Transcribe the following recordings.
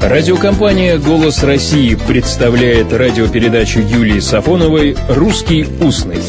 Радиокомпания «Голос России» представляет радиопередачу Юлии Сафоновой «Русский устный».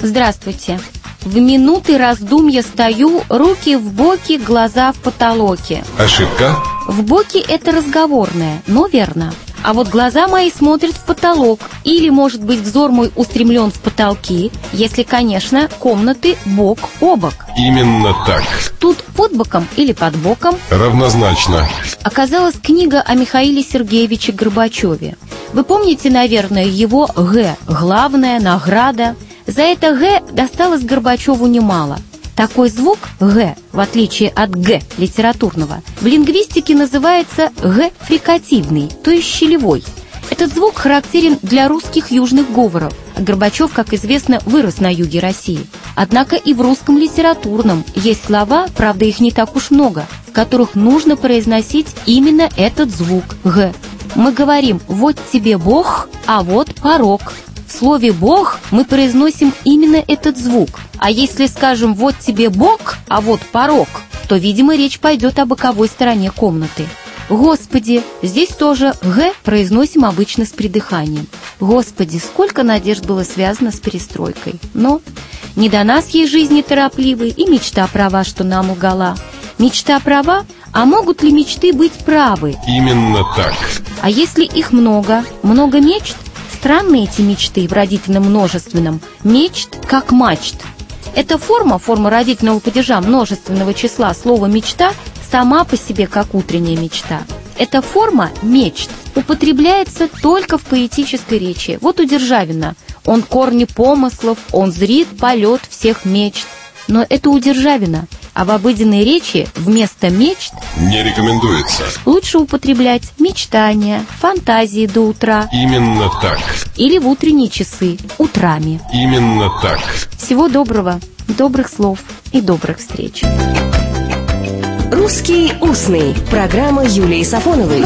Здравствуйте. В минуты раздумья стою, руки в боки, глаза в потолоке. Ошибка? В боки это разговорное, но верно. А вот глаза мои смотрят в потолок. Или, может быть, взор мой устремлен в потолки, если, конечно, комнаты бок о бок. Именно так. Тут под боком или под боком Равнозначно. оказалась книга о Михаиле Сергеевиче Горбачеве. Вы помните, наверное, его «Г» – главная награда. За это «Г» досталось Горбачеву немало. Такой звук «г», в отличие от «г» литературного, в лингвистике называется «г» фрикативный, то есть щелевой. Этот звук характерен для русских южных говоров. Горбачев, как известно, вырос на юге России. Однако и в русском литературном есть слова, правда их не так уж много, в которых нужно произносить именно этот звук «г». Мы говорим «вот тебе Бог», а вот порог. В слове «бог» мы произносим именно этот звук. А если скажем «вот тебе Бог», а вот порог, то, видимо, речь пойдет о боковой стороне комнаты. Господи, здесь тоже «г» произносим обычно с придыханием. Господи, сколько надежд было связано с перестройкой. Но не до нас ей жизни торопливой и мечта права, что нам лгала. Мечта права, а могут ли мечты быть правы? Именно так. А если их много, много мечт? Странные эти мечты в родительном множественном. Мечт как мачт. Эта форма, форма родительного падежа множественного числа слова «мечта» сама по себе как утренняя мечта. Эта форма «мечт» употребляется только в поэтической речи. Вот у Державина. Он корни помыслов, он зрит полет всех мечт. Но это у Державина. А в обыденной речи вместо мечт Не рекомендуется. лучше употреблять мечтания, фантазии до утра Именно так. или в утренние часы, утрами. Именно так. Всего доброго, добрых слов и добрых встреч. «Русский устный». Программа Юлии Сафоновой.